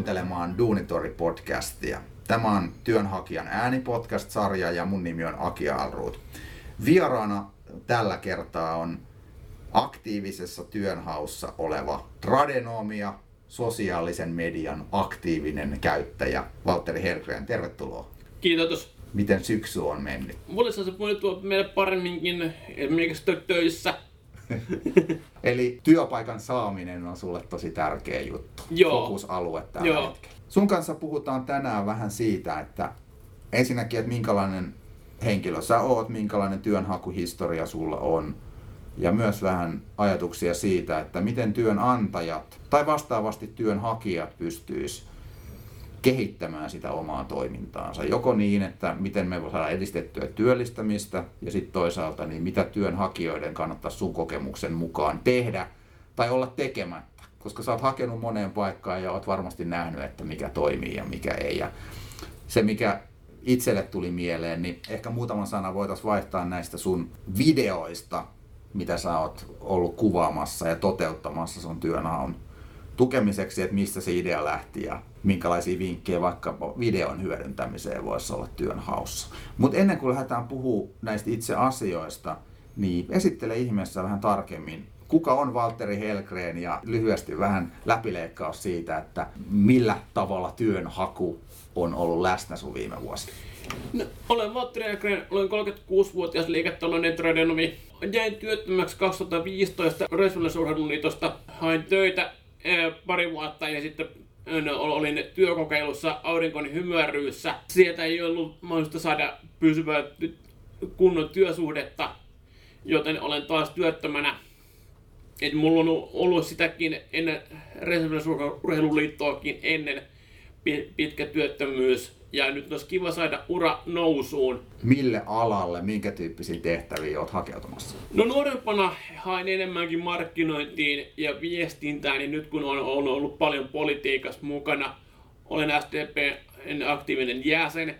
Kuuntelemaan Duunitori-podcastia. Tämä on työnhakijan äänipodcast-sarja ja mun nimi on Aki Alruut. Vieraana tällä kertaa on aktiivisessa työnhaussa oleva tradenomia, sosiaalisen median aktiivinen käyttäjä Valtteri Hergren. Tervetuloa. Kiitos. Miten syksy on mennyt? Mulle se voinut tuoda meille paremminkin, esimerkiksi töissä. Eli työpaikan saaminen on sulle tosi tärkeä juttu, Joo. fokusalue tällä Joo. hetkellä. Sun kanssa puhutaan tänään vähän siitä, että ensinnäkin, että minkälainen henkilö sä oot, minkälainen työnhakuhistoria sulla on, ja myös vähän ajatuksia siitä, että miten työnantajat tai vastaavasti työnhakijat pystyis kehittämään sitä omaa toimintaansa. Joko niin, että miten me saadaan edistettyä työllistämistä ja sitten toisaalta niin mitä työnhakijoiden kannattaa sun kokemuksen mukaan tehdä tai olla tekemättä. Koska sä oot hakenut moneen paikkaan ja oot varmasti nähnyt, että mikä toimii ja mikä ei. Ja se, mikä itselle tuli mieleen, niin ehkä muutaman sanan voitaisiin vaihtaa näistä sun videoista, mitä sä oot ollut kuvaamassa ja toteuttamassa sun työnhaun tukemiseksi, että mistä se idea lähti ja minkälaisia vinkkejä vaikka videon hyödyntämiseen voisi olla työnhaussa. Mutta ennen kuin lähdetään puhumaan näistä itse asioista, niin esittele ihmeessä vähän tarkemmin, kuka on Valtteri Helgren ja lyhyesti vähän läpileikkaus siitä, että millä tavalla työnhaku on ollut läsnä sun viime vuosina. No, olen Valtteri Ekren, olen 36-vuotias liiketalouden tradenomi. Jäin työttömäksi 2015 Resuellisuurheiluliitosta. Hain töitä pari vuotta ja sitten olin työkokeilussa Aurinkonin hymyäryyssä. Sieltä ei ollut mahdollista saada pysyvää kunnon työsuhdetta, joten olen taas työttömänä. Et mulla on ollut sitäkin ennen Reserviläisurheiluliittoakin ennen pitkä työttömyys. Ja nyt olisi kiva saada ura nousuun. Mille alalle, minkä tyyppisiä tehtäviä oot hakeutumassa? No nuorempana hain enemmänkin markkinointiin ja viestintään, niin nyt kun on ollut paljon politiikassa mukana, olen SDPn aktiivinen jäsen,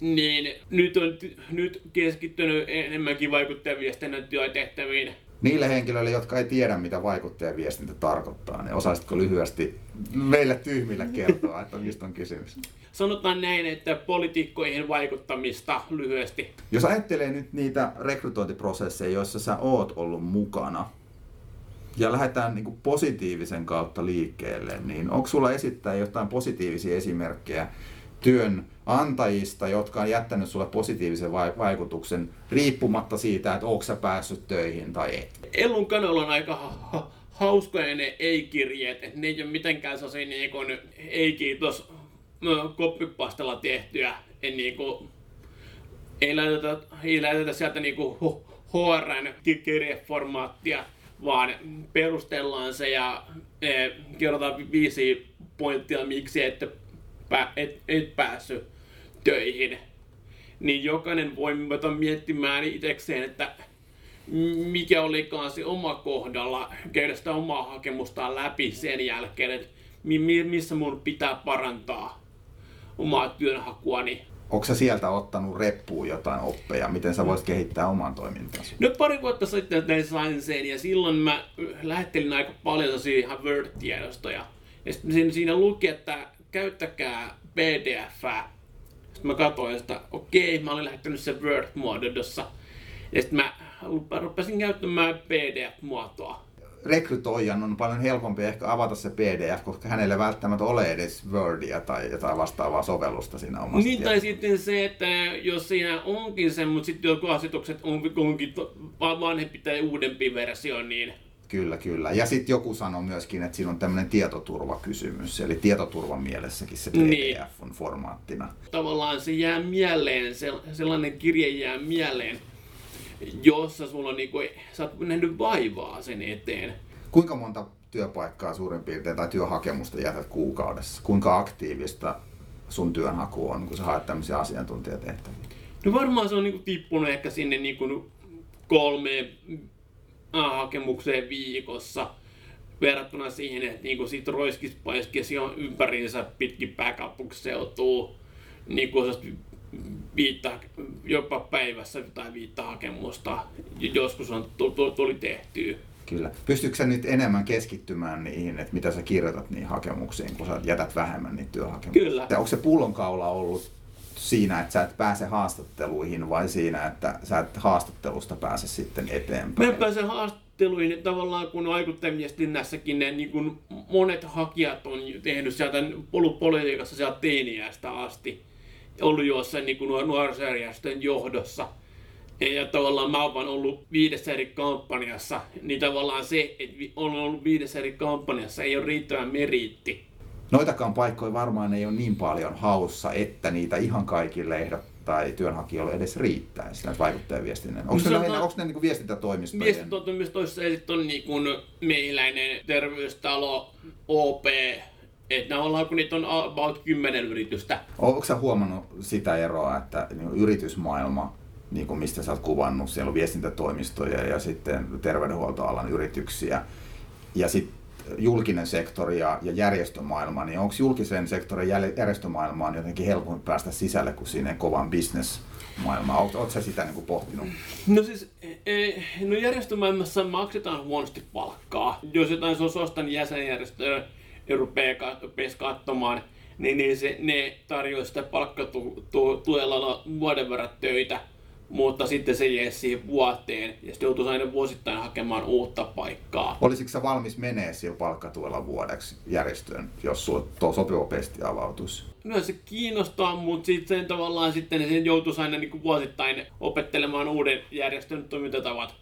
niin nyt on nyt keskittynyt enemmänkin vaikuttajaviestinnän työtehtäviin. Niille henkilöille, jotka ei tiedä, mitä vaikuttajaviestintä tarkoittaa, niin osaisitko lyhyesti meille tyhmille kertoa, että mistä on kysymys? Sanotaan näin, että poliitikkoihin vaikuttamista lyhyesti. Jos ajattelee nyt niitä rekrytointiprosesseja, joissa sä oot ollut mukana, ja lähdetään niin kuin positiivisen kautta liikkeelle, niin onko sulla esittää jotain positiivisia esimerkkejä työnantajista, jotka on jättänyt sulle positiivisen vai- vaikutuksen riippumatta siitä, että onko sä päässyt töihin tai et? Ellun kanalla on aika ha- ha- hauskoja ne ei-kirjeet, että ne ei ole mitenkään sellaisia niin kuin ei-kiitos ö, koppipastella tehtyä. En niin kuin, ei lähetetä, ei lähetetä sieltä niin kuin HRn ki- kirjeformaattia, vaan perustellaan se ja e, kerrotaan viisi pointtia, miksi et, pä, et, et päässyt töihin. Niin jokainen voi ruveta miettimään itsekseen, että mikä olikaan se oma kohdalla, käydä sitä omaa hakemustaan läpi sen jälkeen, että mi- mi- missä mun pitää parantaa omaa työnhakuani. Onko sä sieltä ottanut reppuun jotain oppeja, miten sä voisit kehittää oman toimintansa? No pari vuotta sitten tein sain sen ja silloin mä lähettelin aika paljon sellaisia ihan Word-tiedostoja. Ja siinä luki, että käyttäkää pdf Sitten mä katsoin sitä, okei, mä olin lähettänyt sen Word-muodossa. Ja sitten mä rupesin käyttämään PDF-muotoa. rekrytoijan on paljon helpompi ehkä avata se PDF, koska hänelle välttämättä ole edes Wordia tai jotain vastaavaa sovellusta siinä omassa Niin, tai sitten se, että jos siinä onkin se, mutta sitten jotkut asetukset on onkin vanhempi tai uudempi versio, niin Kyllä, kyllä. Ja sitten joku sanoi myöskin, että siinä on tämmöinen tietoturvakysymys, eli tietoturvan mielessäkin se PDF Niin. on formaattina. tavallaan se jää mieleen, se, sellainen kirje jää mieleen, jossa sulla on niinku, sä oot nähnyt vaivaa sen eteen. Kuinka monta työpaikkaa suurin piirtein tai työhakemusta jätät kuukaudessa? Kuinka aktiivista sun työnhaku on, kun sä haet tämmöisiä asiantuntijatehtäviä? No varmaan se on niinku tippunut ehkä sinne niinku kolmeen äh, hakemukseen viikossa verrattuna siihen, että niinku sit roiskis paiskis jo ympäriinsä pitkin pääkaupunkiseutuu niinku sellaista viittä, jopa päivässä tai viittä hakemusta joskus on tu- tu- tuli tehtyä. Kyllä. Pystytkö sä nyt enemmän keskittymään niihin, että mitä sä kirjoitat niihin hakemuksiin, kun sä jätät vähemmän niitä työhakemuksia? Kyllä. onko se pullonkaula ollut siinä, että sä et pääse haastatteluihin vai siinä, että sä et haastattelusta pääse sitten eteenpäin? Mä pääsen haastatteluihin, että tavallaan kun vaikuttajaviestinnässäkin ne niin kun monet hakijat on tehnyt sieltä, ollut politiikassa sieltä teiniästä asti, ollut jossain niin nuorisojärjestön johdossa. Ja tavallaan mä oon ollut viidessä eri kampanjassa, niin tavallaan se, että on ollut viidessä eri kampanjassa, ei ole riittävän meriitti. Noitakaan paikkoja varmaan ei ole niin paljon haussa, että niitä ihan kaikille ehdot tai työnhakijoille edes riittäisi näitä vaikuttajaviestinnän. Onko No ne, lähinnä, onko ne niin viestintätoimistojen? Viestintätoimistoissa ja sitten on niin kuin mehiläinen terveystalo, OP, että tavallaan kun niitä on about 10 yritystä. Onko sä huomannut sitä eroa, että niin kuin yritysmaailma, niin kuin mistä sä oot kuvannut, siellä on viestintätoimistoja ja sitten terveydenhuoltoalan yrityksiä ja sitten julkinen sektori ja, ja järjestömaailma, niin onko julkisen sektorin järjestömaailmaan jotenkin helpompi päästä sisälle kuin sinne kovan business-maailmaan? Oletko sä sitä niin kuin pohtinut? No siis, e, no järjestömaailmassa maksetaan huonosti palkkaa. Jos jotain se on ostan jäsenjärjestöä rupeaa katsomaan, niin, niin se, ne tarjoaa sitä palkkatuella vuoden verran töitä, mutta sitten se jää siihen vuoteen ja sitten joutuu aina vuosittain hakemaan uutta paikkaa. Olisitko sä valmis menee sillä palkkatuella vuodeksi järjestöön, jos sulla tuo sopiva pesti avautuisi? No se kiinnostaa, mutta sitten tavallaan sitten sen joutuisi aina niin vuosittain opettelemaan uuden järjestön toimintatavat.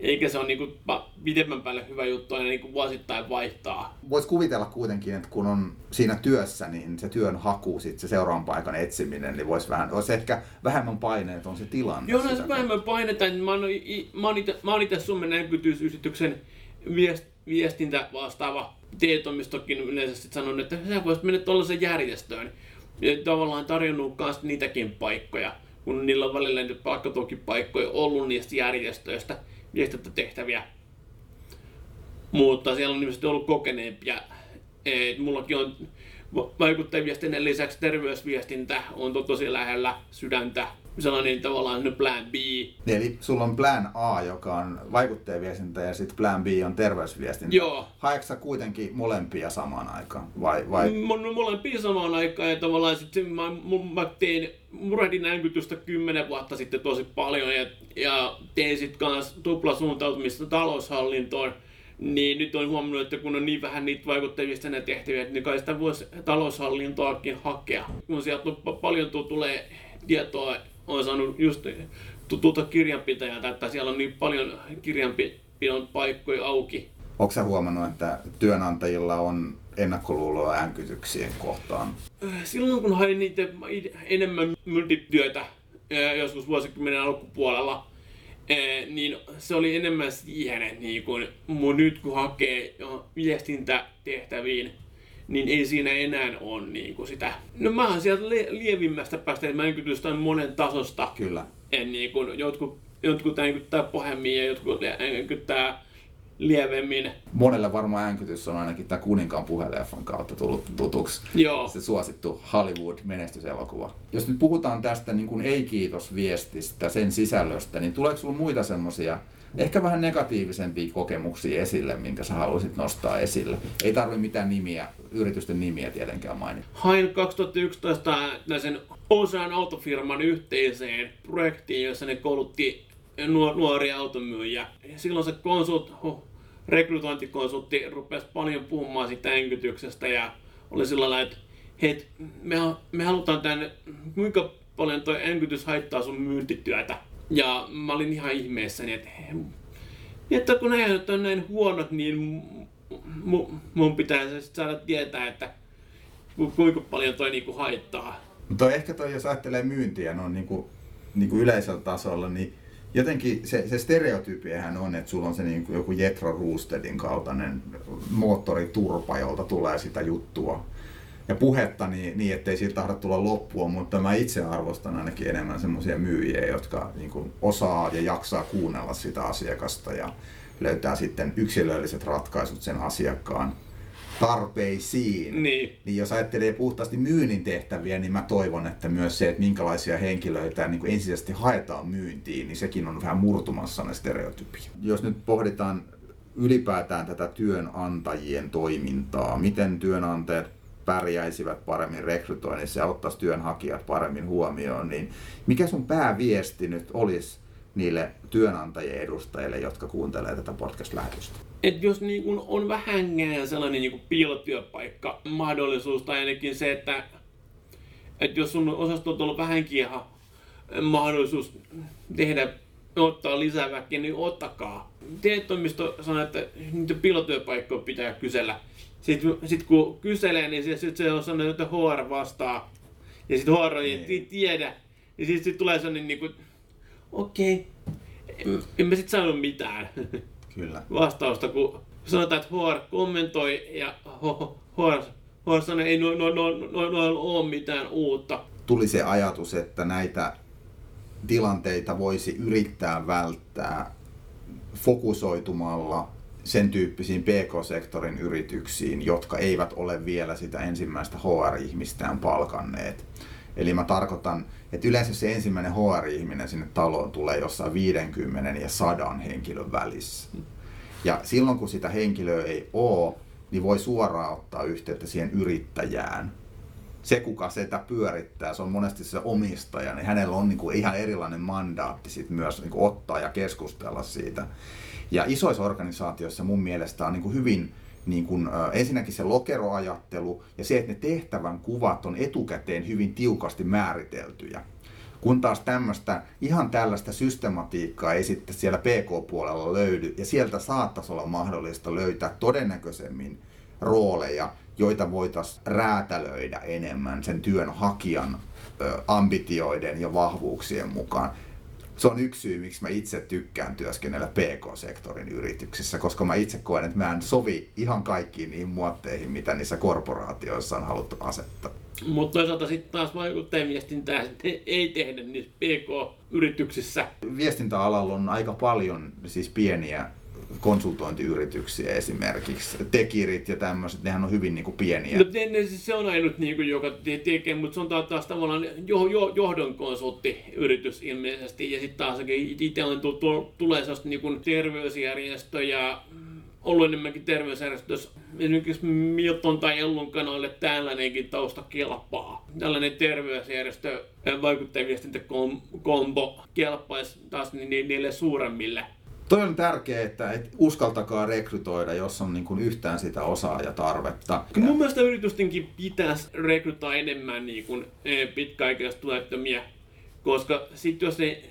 Eikä se ole niin pidemmän päälle hyvä juttu aina niin vuosittain vaihtaa. Voisi kuvitella kuitenkin, että kun on siinä työssä, niin se työn haku, sit se seuraavan paikan etsiminen, niin voisi vähän, olisi ehkä vähemmän paineet on se tilanne. Joo, no vähemmän painetta. Mä oon, i- mä oon ite- mä oon itse Suomen näkyvyysyrityksen viest, viestintä vastaava TE-toimistokin yleensä sit sanonut, että sä voisit mennä tuollaiseen järjestöön. Ja tavallaan tarjonnut myös niitäkin paikkoja, kun niillä on välillä niitä palkkatukipaikkoja ollut niistä järjestöistä, viestintätehtäviä. Mutta siellä on ilmeisesti ollut kokeneempia. Et mullakin on va- vaikuttajaviestinnän lisäksi terveysviestintä on to- tosi lähellä sydäntä. Sellainen tavallaan no plan B. Niin, Eli sulla on plan A, joka on vaikuttajaviestintä ja sitten plan B on terveysviestintä. Joo. Haetko kuitenkin molempia samaan aikaan? Vai, vai? Mun, molempia samaan aikaan ja tavallaan sitten mä, mä tein, murehdin änkytystä kymmenen vuotta sitten tosi paljon ja, ja tein sitten kans tuplasuuntautumista taloushallintoon. Niin nyt on huomannut, että kun on niin vähän niitä vaikuttajista ne tehtäviä, niin kai sitä voisi taloushallintoakin hakea. Kun sieltä on pa- paljon tu- tulee tietoa, on saanut just tutulta kirjanpitäjältä, että siellä on niin paljon kirjanpidon paikkoja auki. Onko sä huomannut, että työnantajilla on ennakkoluuloa änkytyksien kohtaan? silloin kun hain niitä enemmän myyntityötä joskus vuosikymmenen alkupuolella, niin se oli enemmän siihen, että niin kun, mun nyt kun hakee viestintätehtäviin, niin ei siinä enää ole niin kuin sitä. No mä oon sieltä le- lievimmästä päästä, että mä enkytystä monen tasosta. Kyllä. En niin kuin, jotkut, jotkut änkyttää pahemmin ja jotkut änkyttää lievemmin. Monelle varmaan änkytys on ainakin tämä Kuninkaan puheleffan kautta tullut tutuksi. Joo. Se suosittu Hollywood-menestyselokuva. Jos nyt puhutaan tästä niin kuin ei-kiitos-viestistä, sen sisällöstä, niin tuleeko sinulla muita semmoisia ehkä vähän negatiivisempia kokemuksia esille, minkä sä haluaisit nostaa esille? Ei tarvi mitään nimiä, yritysten nimiä tietenkään mainita. hain 2011 tällaisen Osan autofirman yhteiseen projektiin, jossa ne koulutti nuor- nuoria automyyjiä. Silloin se konsult, rekrytointikonsultti rupesi paljon puhumaan siitä änkytyksestä ja oli sillä lailla, että hei, me, me halutaan tänne, kuinka paljon toi änkytys haittaa sun myyntityötä. Ja mä olin ihan ihmeessäni, että, että kun nyt on näin huonot, niin mu- mun pitää sit saada tietää, että ku- kuinka paljon toi niinku haittaa. Mutta ehkä toi, jos ajattelee myyntiä noin niin kuin, niin kuin yleisellä tasolla, niin jotenkin se, se stereotypiähän on, että sulla on se niin kuin joku Jetro Roostedin kaltainen moottoriturpa, jolta tulee sitä juttua. Ja puhetta niin, niin ettei siitä tahdo tulla loppua, mutta mä itse arvostan ainakin enemmän semmoisia myyjiä, jotka niin kuin osaa ja jaksaa kuunnella sitä asiakasta ja löytää sitten yksilölliset ratkaisut sen asiakkaan tarpeisiin. Niin. Niin jos ajattelee puhtaasti myynnin tehtäviä, niin mä toivon, että myös se, että minkälaisia henkilöitä niin kuin ensisijaisesti haetaan myyntiin, niin sekin on vähän murtumassa ne stereotypia. Jos nyt pohditaan ylipäätään tätä työnantajien toimintaa, miten työnantajat pärjäisivät paremmin rekrytoinnissa ja ottaisi työnhakijat paremmin huomioon, niin mikä sun pääviesti nyt olisi niille työnantajien edustajille, jotka kuuntelee tätä podcast-lähetystä? Et jos niin kun on vähänkään sellainen niin piilotyöpaikka mahdollisuus, tai ainakin se, että, että jos sun osasto on ollut vähänkin ihan mahdollisuus tehdä, ottaa lisää väkeä, niin ottakaa. Teetoimisto sanoo, että niitä piilotyöpaikkoja pitää kysellä. Sitten sit kun kyselee, niin se, sit se on sanonut, että HR vastaa. Ja sitten HR ei niin. tiedä. Ja sitten sit tulee sellainen niin kuin, okei, okay. en, en mä sitten saanut mitään. Kyllä. Vastausta, kun sanotaan, että HR kommentoi ja HR, HR sanoo, että ei noilla no, no, no, no, ole mitään uutta. Tuli se ajatus, että näitä tilanteita voisi yrittää välttää fokusoitumalla sen tyyppisiin PK-sektorin yrityksiin, jotka eivät ole vielä sitä ensimmäistä HR-ihmistään palkanneet. Eli mä tarkoitan, että yleensä se ensimmäinen HR-ihminen sinne taloon tulee jossain 50 ja 100 henkilön välissä. Ja silloin kun sitä henkilöä ei ole, niin voi suoraan ottaa yhteyttä siihen yrittäjään. Se, kuka sitä pyörittää, se on monesti se omistaja, niin hänellä on niin kuin ihan erilainen mandaatti sit myös niin kuin ottaa ja keskustella siitä. Ja isoissa organisaatioissa mun mielestä on niin kuin hyvin niin kuin, ensinnäkin se lokeroajattelu ja se, että ne tehtävän kuvat on etukäteen hyvin tiukasti määriteltyjä. Kun taas tämmöistä, ihan tällaista systematiikkaa ei sitten siellä PK-puolella löydy, ja sieltä saattaisi olla mahdollista löytää todennäköisemmin rooleja, joita voitaisiin räätälöidä enemmän sen työnhakijan ambitioiden ja vahvuuksien mukaan se on yksi syy, miksi mä itse tykkään työskennellä PK-sektorin yrityksissä, koska mä itse koen, että mä en sovi ihan kaikkiin niihin muotteihin, mitä niissä korporaatioissa on haluttu asettaa. Mutta toisaalta sitten taas vaikuttajaviestintää ei tehdä niissä PK-yrityksissä. Viestintäalalla on aika paljon siis pieniä konsultointiyrityksiä esimerkiksi, tekirit ja tämmöiset, nehän on hyvin niin kuin pieniä. No, ne, ne, se on ainut, niin kuin, joka tekee, mutta se on taas, tavallaan jo, jo, johdon konsulttiyritys ilmeisesti, ja sitten taas itse tulee sellaista niin kuin terveysjärjestö ja ollut enemmänkin terveysjärjestö, jos esimerkiksi Milton tai Ellun kanavalle tällainenkin tausta kelpaa. Tällainen terveysjärjestö vaikuttajaviestintäkombo kelpaisi taas niille suuremmille Toi on tärkeää, että et uskaltakaa rekrytoida, jos on niin kuin yhtään sitä osaajatarvetta. Mun mielestä yritystenkin pitäisi rekrytoida enemmän niin kuin e, pitkäaikaistyöttömiä, koska sitten jos ne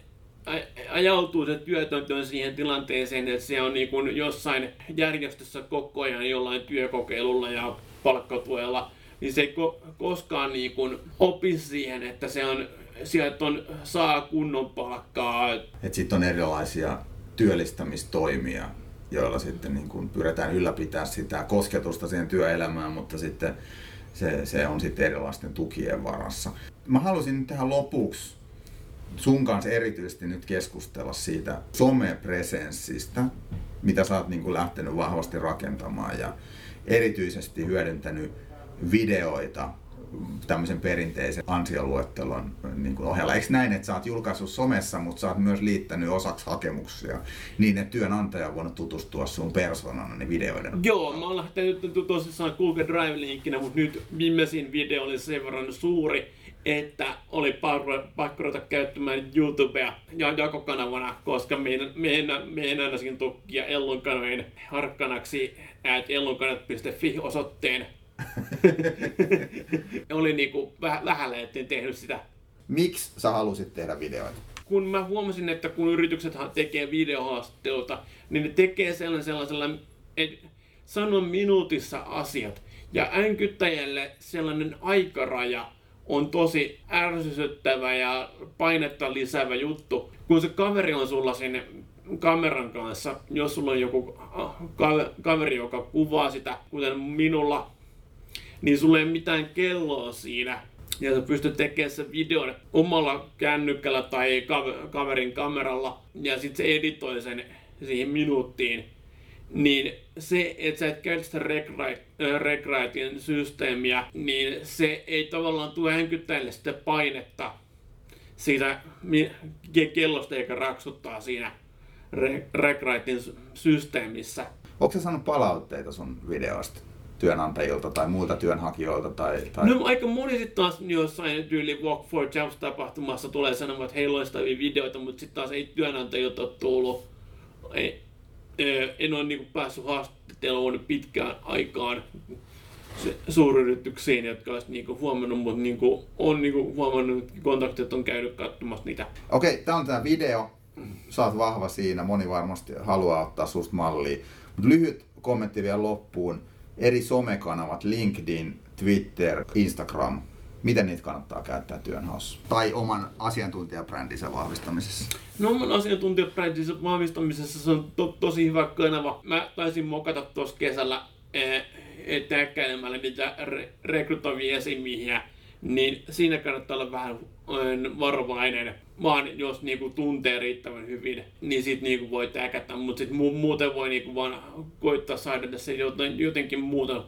ajautuu se työtön siihen tilanteeseen, että se on niin kuin jossain järjestössä koko ajan jollain työkokeilulla ja palkkatuella, niin se ei ko- koskaan niin kuin opi siihen, että se on, sieltä on, saa kunnon palkkaa. Että sitten on erilaisia työllistämistoimia, joilla sitten niin kuin pyritään ylläpitää sitä kosketusta siihen työelämään, mutta sitten se, se on sitten erilaisten tukien varassa. Mä halusin nyt tähän lopuksi sun kanssa erityisesti nyt keskustella siitä somepresenssistä, mitä sä oot niin kuin lähtenyt vahvasti rakentamaan ja erityisesti hyödyntänyt videoita tämmöisen perinteisen ansioluettelon niin kuin ohella. Eikö näin, että sä oot julkaissut somessa, mutta sä oot myös liittänyt osaksi hakemuksia niin, että työnantaja on voinut tutustua sun persoonana niin videoiden Joo, mä oon lähtenyt tosissaan Google Drive-linkkinä, mutta nyt viimeisin video oli sen verran suuri, että oli pakko ruveta käyttämään YouTubea ja jakokanavana, koska meidän, meidän, meidän tukkia Ellun kanavien harkkanaksi at osoitteen oli niinku vähän lähellä, etten tehnyt sitä. Miksi sä halusit tehdä videoita? Kun mä huomasin, että kun yritykset tekee videohaastatteluita, niin ne tekee sellainen sellaisella, että sano minuutissa asiat. Ja änkyttäjälle sellainen aikaraja on tosi ärsytyttävä ja painetta lisäävä juttu. Kun se kaveri on sulla sinne kameran kanssa, jos sulla on joku kaveri, joka kuvaa sitä, kuten minulla, niin sulla ei mitään kelloa siinä. Ja sä pystyt tekemään sen videon omalla kännykällä tai kaverin kameralla ja sitten se editoi sen siihen minuuttiin. Niin se, että sä et käytä sitä Regraitin systeemiä, niin se ei tavallaan tule hänkyttäjille sitten painetta siitä kellosta eikä raksuttaa siinä Regraitin systeemissä. Onko sä saanut palautteita sun videoista? Työnantajilta tai muilta työnhakijoilta? Tai, tai... No aika moni sitten taas jossain tyyli Walk for Jobs tapahtumassa tulee sanomaan, että heillä loistavia videoita, mutta sitten taas ei työnantajilta ole tullut. Ei, en ole niin päässyt haastatteluun pitkään aikaan suuryrityksiin, jotka olisi niinku huomannut, mutta niinku, on niinku huomannut, että kontaktit on käynyt katsomassa niitä. Okei, okay, tämä on tämä video. Sä oot vahva siinä, moni varmasti haluaa ottaa susta mallia. Mutta lyhyt kommentti vielä loppuun. Eri somekanavat, LinkedIn, Twitter, Instagram, miten niitä kannattaa käyttää työnhaussa? Tai oman asiantuntijabrändinsä vahvistamisessa? No oman asiantuntijabrändinsä vahvistamisessa se on to- tosi hyvä kanava. Mä taisin mokata tuossa kesällä eh, täkkäilemällä niitä re- rekrytoivia esimiehiä, niin siinä kannattaa olla vähän varovainen, vaan jos niinku tuntee riittävän hyvin, niin sit niinku voi täkätä, mutta sit mu- muuten voi niinku vaan koittaa saada tässä joten, jotenkin muuta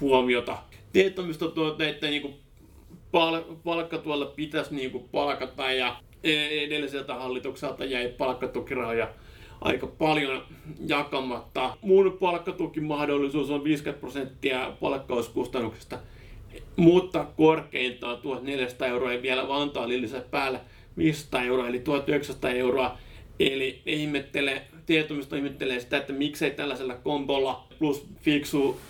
huomiota. Teettämistotuotteiden niinku pal- palkkatuolla pitäisi niinku palkata ja e-, edelliseltä hallitukselta jäi palkkatukirahoja aika paljon jakamatta. Mun palkkatukimahdollisuus on 50 prosenttia palkkauskustannuksista, mutta korkeintaan 1400 euroa ja vielä Vantaalin lisää päällä 500 euroa eli 1900 euroa. Eli ihmettelee, tietoimisto ihmettelee sitä, että miksei tällaisella kombolla plus fiksu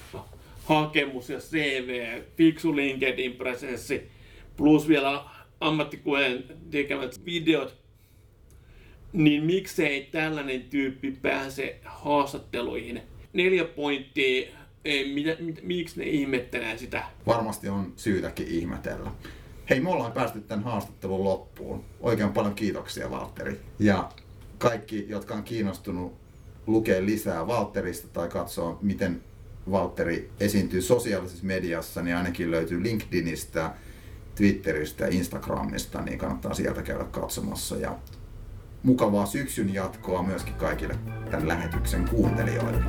hakemus ja CV, fiksu LinkedIn-presenssi, plus vielä ammattikuen tekemät videot, niin miksei tällainen tyyppi pääse haastatteluihin? Neljä pointtia, ei, mitä, mit, miksi ne ihmettelee sitä? Varmasti on syytäkin ihmetellä. Hei, me ollaan päästy tämän haastattelun loppuun. Oikein paljon kiitoksia, Valtteri. Ja kaikki, jotka on kiinnostunut lukea lisää Valtterista tai katsoa, miten Valtteri esiintyy sosiaalisessa mediassa, niin ainakin löytyy LinkedInistä, Twitteristä ja Instagramista, niin kannattaa sieltä käydä katsomassa. Ja mukavaa syksyn jatkoa myöskin kaikille tämän lähetyksen kuuntelijoille.